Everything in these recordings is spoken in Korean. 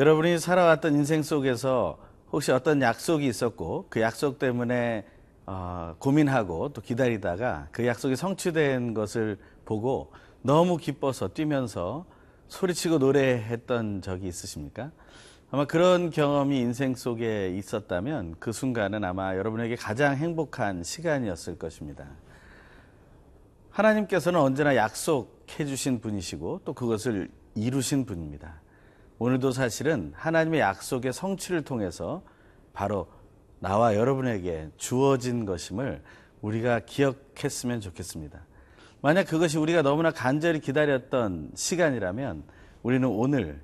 여러분이 살아왔던 인생 속에서 혹시 어떤 약속이 있었고 그 약속 때문에 어, 고민하고 또 기다리다가 그 약속이 성취된 것을 보고 너무 기뻐서 뛰면서 소리치고 노래했던 적이 있으십니까? 아마 그런 경험이 인생 속에 있었다면 그 순간은 아마 여러분에게 가장 행복한 시간이었을 것입니다. 하나님께서는 언제나 약속해 주신 분이시고 또 그것을 이루신 분입니다. 오늘도 사실은 하나님의 약속의 성취를 통해서 바로 나와 여러분에게 주어진 것임을 우리가 기억했으면 좋겠습니다. 만약 그것이 우리가 너무나 간절히 기다렸던 시간이라면 우리는 오늘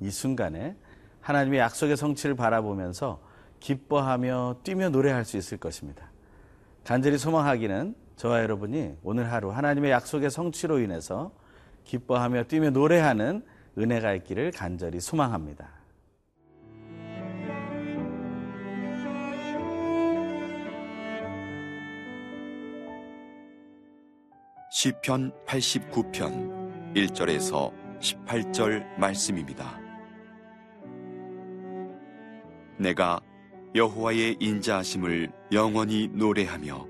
이 순간에 하나님의 약속의 성취를 바라보면서 기뻐하며 뛰며 노래할 수 있을 것입니다. 간절히 소망하기는 저와 여러분이 오늘 하루 하나님의 약속의 성취로 인해서 기뻐하며 뛰며 노래하는 은혜가 있기를 간절히 소망합니다. 시편 89편 1절에서 18절 말씀입니다. 내가 여호와의 인자하심을 영원히 노래하며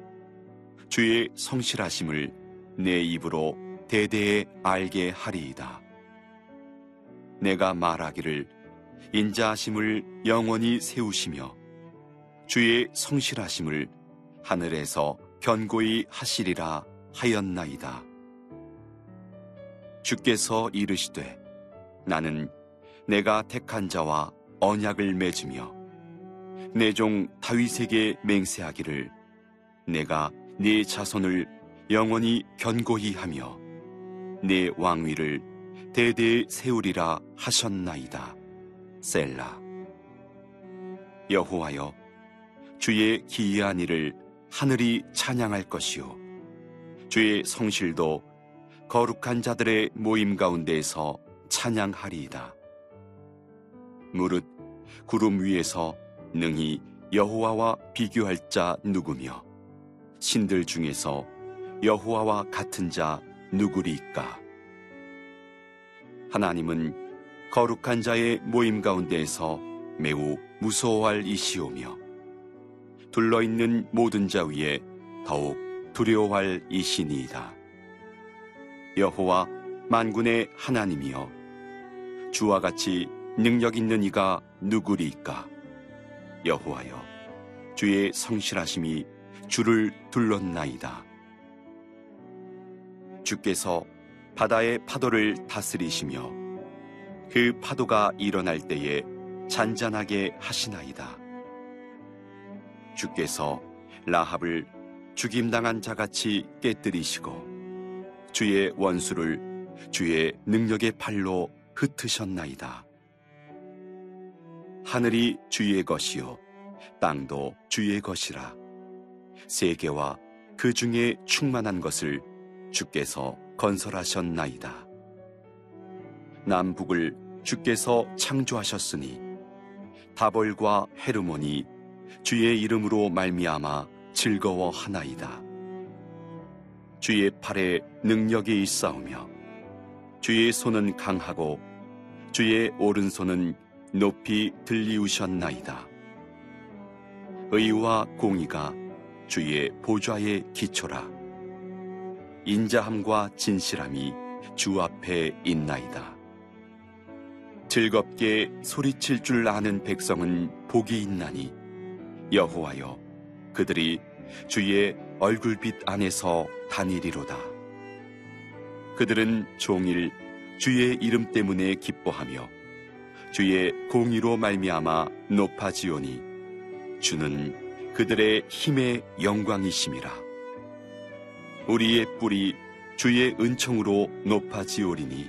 주의 성실하심을 내 입으로 대대에 알게 하리이다. 내가 말하기를 인자하심을 영원히 세우시며 주의 성실하심을 하늘에서 견고히 하시리라 하였나이다. 주께서 이르시되 나는 내가 택한 자와 언약을 맺으며 내 종 다윗에게 맹세하기를 내가 네 자손을 영원히 견고히 하며 네 왕위를 대대에 세우리라 하셨나이다. 셀라. 여호와여, 주의 기이한 일을 하늘이 찬양할 것이요. 주의 성실도 거룩한 자들의 모임 가운데에서 찬양하리이다. 무릇 구름 위에서 능히 여호와와 비교할 자 누구며 신들 중에서 여호와와 같은 자 누구리까? 하나님은 거룩한 자의 모임 가운데에서 매우 무서워할 이시오며 둘러 있는 모든 자 위에 더욱 두려워할 이시니이다. 여호와 만군의 하나님이여 주와 같이 능력 있는 이가 누구리까? 여호와여 주의 성실하심이 주를 둘렀나이다. 주께서 바다의 파도를 다스리시며 그 파도가 일어날 때에 잔잔하게 하시나이다. 주께서 라합을 죽임당한 자같이 깨뜨리시고 주의 원수를 주의 능력의 팔로 흩으셨나이다. 하늘이 주의 것이요 땅도 주의 것이라 세계와 그 중에 충만한 것을 주께서 건설하셨나이다. 남북을 주께서 창조하셨으니 다벌과 헤르몬이 주의 이름으로 말미암아 즐거워하나이다. 주의 팔에 능력이 있사오며 주의 손은 강하고 주의 오른손은 높이 들리우셨나이다. 의와 공의가 주의 보좌의 기초라. 인자함과 진실함이 주 앞에 있나이다. 즐겁게 소리칠 줄 아는 백성은 복이 있나니 여호와여 그들이 주의 얼굴빛 안에서 다니리로다. 그들은 종일 주의 이름 때문에 기뻐하며 주의 공의로 말미암아 높아지오니 주는 그들의 힘의 영광이심이라. 우리의 뿔이 주의 은총으로 높아지오리니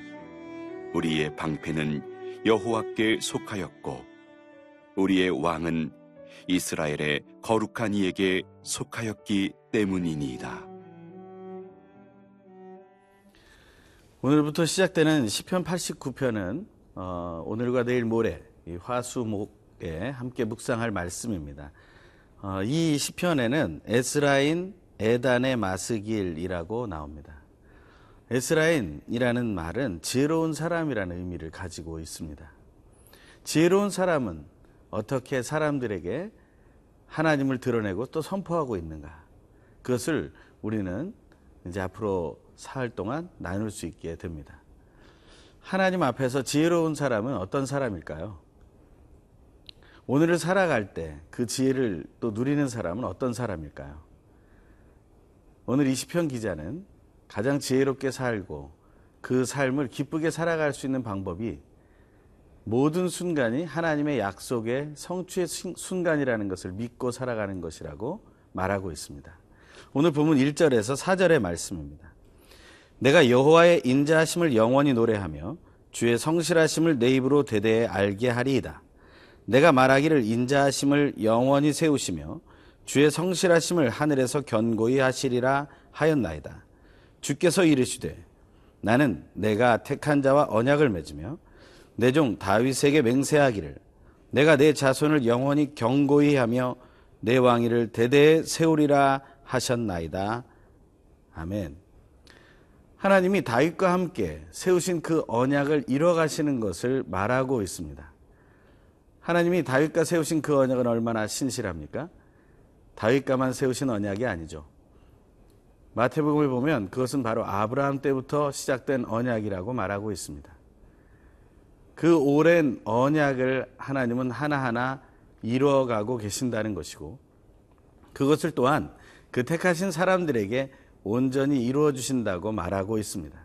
우리의 방패는 여호와께 속하였고 우리의 왕은 이스라엘의 거룩한 이에게 속하였기 때문이니이다. 오늘부터 시작되는 시편 89편은 어, 오늘과 내일 모레 화수목에 함께 묵상할 말씀입니다. 어, 이 시편에는 에스라인 에단의 마스길이라고 나옵니다. 에스라인이라는 말은 지혜로운 사람이라는 의미를 가지고 있습니다. 지혜로운 사람은 어떻게 사람들에게 하나님을 드러내고 또 선포하고 있는가? 그것을 우리는 이제 앞으로 사흘 동안 나눌 수 있게 됩니다. 하나님 앞에서 지혜로운 사람은 어떤 사람일까요? 오늘을 살아갈 때 그 지혜를 또 누리는 사람은 어떤 사람일까요? 오늘 이시편 기자는 가장 지혜롭게 살고 그 삶을 기쁘게 살아갈 수 있는 방법이 모든 순간이 하나님의 약속의 성취의 순간이라는 것을 믿고 살아가는 것이라고 말하고 있습니다. 오늘 본문 1절에서 4절의 말씀입니다. 내가 여호와의 인자하심을 영원히 노래하며 주의 성실하심을 내 입으로 대대에 알게 하리이다. 내가 말하기를 인자하심을 영원히 세우시며 주의 성실하심을 하늘에서 견고히 하시리라 하였나이다. 주께서 이르시되 나는 내가 택한 자와 언약을 맺으며 내 종 다윗에게 맹세하기를 내가 내 자손을 영원히 경고히 하며 내 왕위를 대대에 세우리라 하셨나이다. 아멘. 하나님이 다윗과 함께 세우신 그 언약을 이뤄가시는 것을 말하고 있습니다. 하나님이 다윗과 세우신 그 언약은 얼마나 신실합니까? 다윗과만 세우신 언약이 아니죠. 마태복음을 보면 그것은 바로 아브라함 때부터 시작된 언약이라고 말하고 있습니다. 그 오랜 언약을 하나님은 하나하나 이루어가고 계신다는 것이고 그것을 또한 그 택하신 사람들에게 온전히 이루어 주신다고 말하고 있습니다.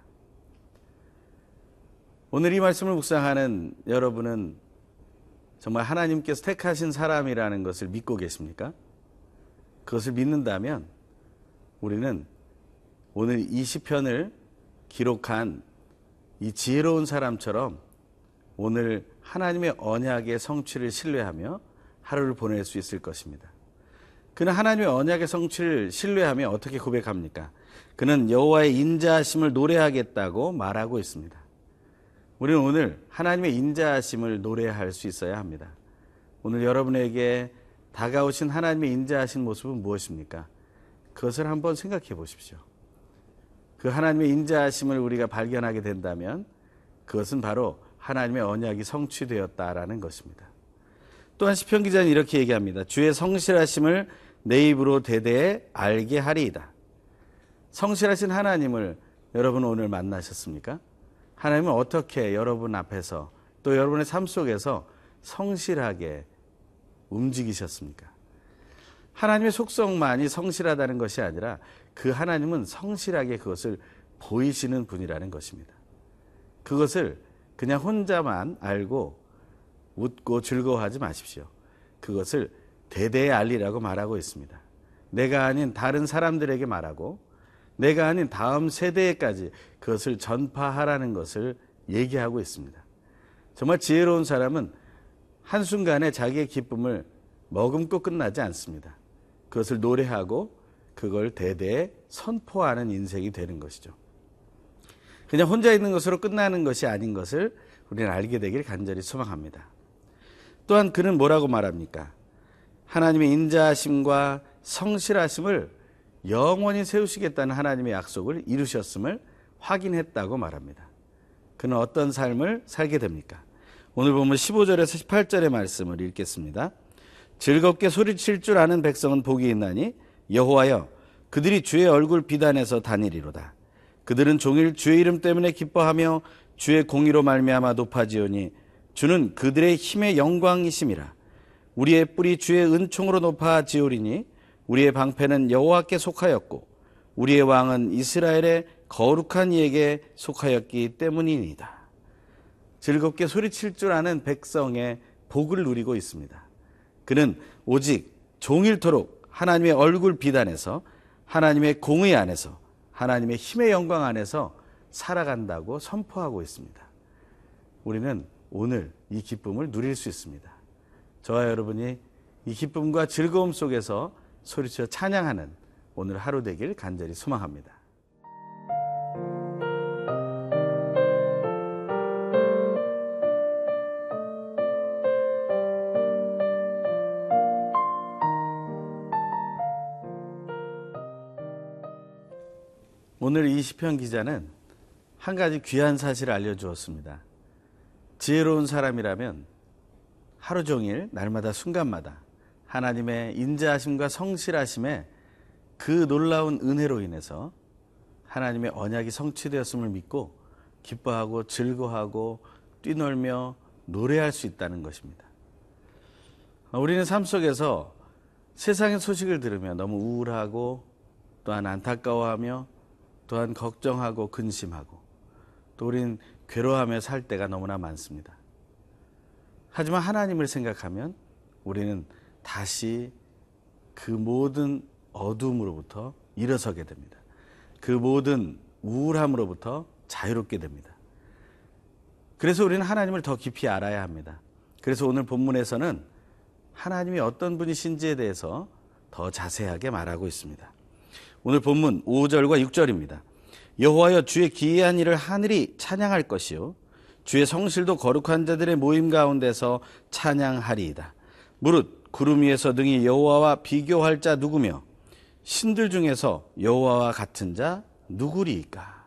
오늘 이 말씀을 묵상하는 여러분은 정말 하나님께서 택하신 사람이라는 것을 믿고 계십니까? 그것을 믿는다면 우리는 오늘 이 시편을 기록한 이 지혜로운 사람처럼 오늘 하나님의 언약의 성취를 신뢰하며 하루를 보낼 수 있을 것입니다. 그는 하나님의 언약의 성취를 신뢰하며 어떻게 고백합니까? 그는 여호와의 인자하심을 노래하겠다고 말하고 있습니다. 우리는 오늘 하나님의 인자하심을 노래할 수 있어야 합니다. 오늘 여러분에게 다가오신 하나님의 인자하신 모습은 무엇입니까? 그것을 한번 생각해 보십시오. 그 하나님의 인자하심을 우리가 발견하게 된다면 그것은 바로 하나님의 언약이 성취되었다라는 것입니다. 또한 시편 기자는 이렇게 얘기합니다. 주의 성실하심을 내 입으로 대대에 알게 하리이다. 성실하신 하나님을 여러분 오늘 만나셨습니까? 하나님은 어떻게 여러분 앞에서 또 여러분의 삶 속에서 성실하게 움직이셨습니까? 하나님의 속성만이 성실하다는 것이 아니라 그 하나님은 성실하게 그것을 보이시는 분이라는 것입니다. 그것을 그냥 혼자만 알고 웃고 즐거워하지 마십시오. 그것을 대대에 알리라고 말하고 있습니다. 내가 아닌 다른 사람들에게 말하고 내가 아닌 다음 세대에까지 그것을 전파하라는 것을 얘기하고 있습니다. 정말 지혜로운 사람은 한순간에 자기의 기쁨을 머금고 끝나지 않습니다. 그것을 노래하고 그걸 대대에 선포하는 인생이 되는 것이죠. 그냥 혼자 있는 것으로 끝나는 것이 아닌 것을 우리는 알게 되길 간절히 소망합니다. 또한 그는 뭐라고 말합니까? 하나님의 인자하심과 성실하심을 영원히 세우시겠다는 하나님의 약속을 이루셨음을 확인했다고 말합니다. 그는 어떤 삶을 살게 됩니까? 오늘 보면 15절에서 18절의 말씀을 읽겠습니다. 즐겁게 소리칠 줄 아는 백성은 복이 있나니 여호와여 그들이 주의 얼굴 비단해서 다니리로다. 그들은 종일 주의 이름 때문에 기뻐하며 주의 공의로 말미암아 높아지오니 주는 그들의 힘의 영광이심이라. 우리의 뿔이 주의 은총으로 높아지오리니 우리의 방패는 여호와께 속하였고 우리의 왕은 이스라엘의 거룩한 이에게 속하였기 때문이니다. 즐겁게 소리칠 줄 아는 백성의 복을 누리고 있습니다. 그는 오직 종일토록 하나님의 얼굴 비단에서 하나님의 공의 안에서 하나님의 힘의 영광 안에서 살아간다고 선포하고 있습니다. 우리는 오늘 이 기쁨을 누릴 수 있습니다. 저와 여러분이 이 기쁨과 즐거움 속에서 소리쳐 찬양하는 오늘 하루 되길 간절히 소망합니다. 이 시편 기자는 한 가지 귀한 사실을 알려주었습니다. 지혜로운 사람이라면 하루 종일 날마다 순간마다 하나님의 인자하심과 성실하심에 그 놀라운 은혜로 인해서 하나님의 언약이 성취되었음을 믿고 기뻐하고 즐거워하고 뛰놀며 노래할 수 있다는 것입니다. 우리는 삶 속에서 세상의 소식을 들으며 너무 우울하고 또한 안타까워하며 또한 걱정하고 근심하고 또 우리는 괴로워하며 살 때가 너무나 많습니다. 하지만 하나님을 생각하면 우리는 다시 그 모든 어둠으로부터 일어서게 됩니다. 그 모든 우울함으로부터 자유롭게 됩니다. 그래서 우리는 하나님을 더 깊이 알아야 합니다. 그래서 오늘 본문에서는 하나님이 어떤 분이신지에 대해서 더 자세하게 말하고 있습니다. 오늘 본문 5절과 6절입니다. 여호와여 주의 기이한 일을 하늘이 찬양할 것이요 주의 성실도 거룩한 자들의 모임 가운데서 찬양하리이다. 무릇 구름 위에서 등이 여호와와 비교할 자 누구며 신들 중에서 여호와와 같은 자 누구리이까?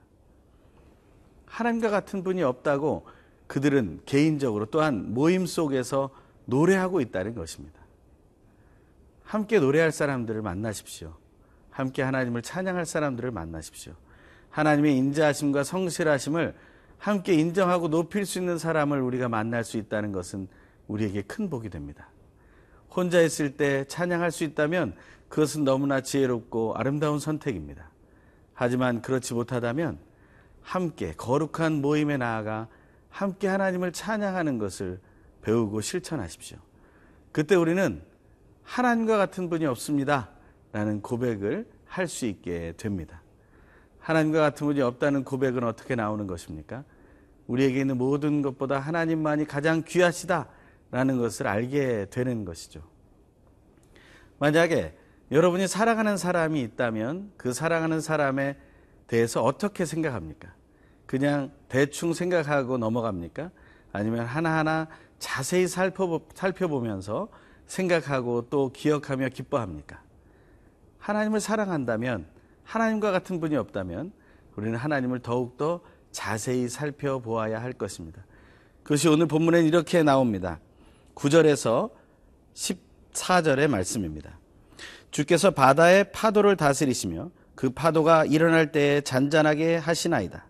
하나님과 같은 분이 없다고 그들은 개인적으로 또한 모임 속에서 노래하고 있다는 것입니다. 함께 노래할 사람들을 만나십시오. 함께 하나님을 찬양할 사람들을 만나십시오. 하나님의 인자하심과 성실하심을 함께 인정하고 높일 수 있는 사람을 우리가 만날 수 있다는 것은 우리에게 큰 복이 됩니다. 혼자 있을 때 찬양할 수 있다면 그것은 너무나 지혜롭고 아름다운 선택입니다. 하지만 그렇지 못하다면 함께 거룩한 모임에 나아가 함께 하나님을 찬양하는 것을 배우고 실천하십시오. 그때 우리는 하나님과 같은 분이 없습니다. 라는 고백을 할 수 있게 됩니다. 하나님과 같은 분이 없다는 고백은 어떻게 나오는 것입니까? 우리에게 있는 모든 것보다 하나님만이 가장 귀하시다. 라는 것을 알게 되는 것이죠. 만약에 여러분이 사랑하는 사람이 있다면 그 사랑하는 사람에 대해서 어떻게 생각합니까? 그냥 대충 생각하고 넘어갑니까? 아니면 하나하나 자세히 살펴보, 살펴보면서 생각하고 또 기억하며 기뻐합니까? 하나님을 사랑한다면 하나님과 같은 분이 없다면 우리는 하나님을 더욱더 자세히 살펴보아야 할 것입니다. 그것이 오늘 본문엔 이렇게 나옵니다. 9절에서 14절의 말씀입니다. 주께서 바다의 파도를 다스리시며 그 파도가 일어날 때에 잔잔하게 하시나이다.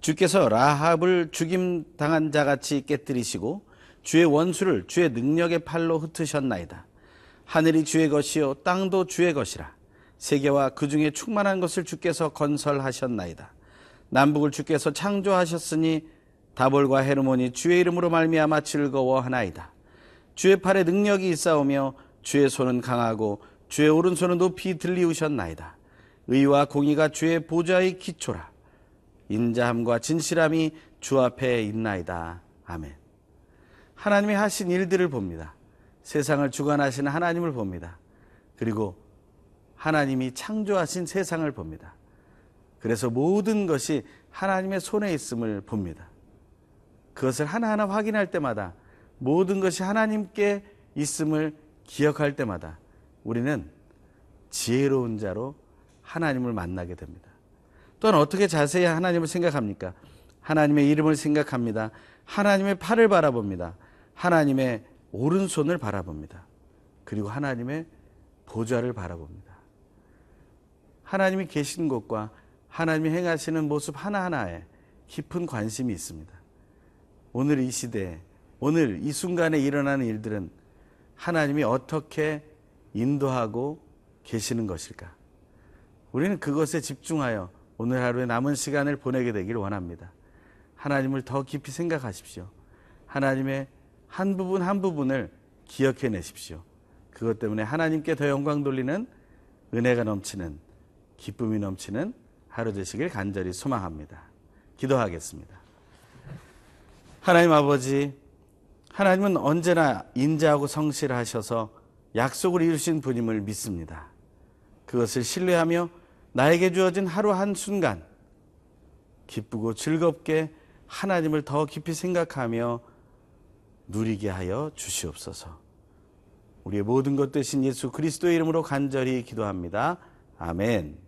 주께서 라합을 죽임 당한 자같이 깨뜨리시고 주의 원수를 주의 능력의 팔로 흩으셨나이다. 하늘이 주의 것이요 땅도 주의 것이라. 세계와 그 중에 충만한 것을 주께서 건설하셨나이다. 남북을 주께서 창조하셨으니 다볼과 헤르몬이 주의 이름으로 말미암아 즐거워하나이다. 주의 팔에 능력이 있사오며 주의 손은 강하고 주의 오른손은 높이 들리우셨나이다. 의와 공의가 주의 보좌의 기초라. 인자함과 진실함이 주 앞에 있나이다. 아멘. 하나님이 하신 일들을 봅니다. 세상을 주관하시는 하나님을 봅니다. 그리고 하나님이 창조하신 세상을 봅니다. 그래서 모든 것이 하나님의 손에 있음을 봅니다. 그것을 하나하나 확인할 때마다 모든 것이 하나님께 있음을 기억할 때마다 우리는 지혜로운 자로 하나님을 만나게 됩니다. 또한 어떻게 자세히 하나님을 생각합니까? 하나님의 이름을 생각합니다. 하나님의 팔을 바라봅니다. 하나님의 오른손을 바라봅니다. 그리고 하나님의 보좌를 바라봅니다. 하나님이 계신 곳과 하나님이 행하시는 모습 하나하나에 깊은 관심이 있습니다. 오늘 이 시대에, 오늘 이 순간에 일어나는 일들은 하나님이 어떻게 인도하고 계시는 것일까? 우리는 그것에 집중하여 오늘 하루의 남은 시간을 보내게 되길 원합니다. 하나님을 더 깊이 생각하십시오. 하나님의 한 부분 한 부분을 기억해 내십시오. 그것 때문에 하나님께 더 영광 돌리는 은혜가 넘치는 기쁨이 넘치는 하루 되시길 간절히 소망합니다. 기도하겠습니다. 하나님 아버지, 하나님은 언제나 인자하고 성실하셔서 약속을 이루신 분임을 믿습니다. 그것을 신뢰하며 나에게 주어진 하루 한 순간 기쁘고 즐겁게 하나님을 더 깊이 생각하며 누리게 하여 주시옵소서. 우리의 모든 것 되신 예수 그리스도의 이름으로 간절히 기도합니다. 아멘.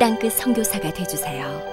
땅끝 선교사가 되주세요.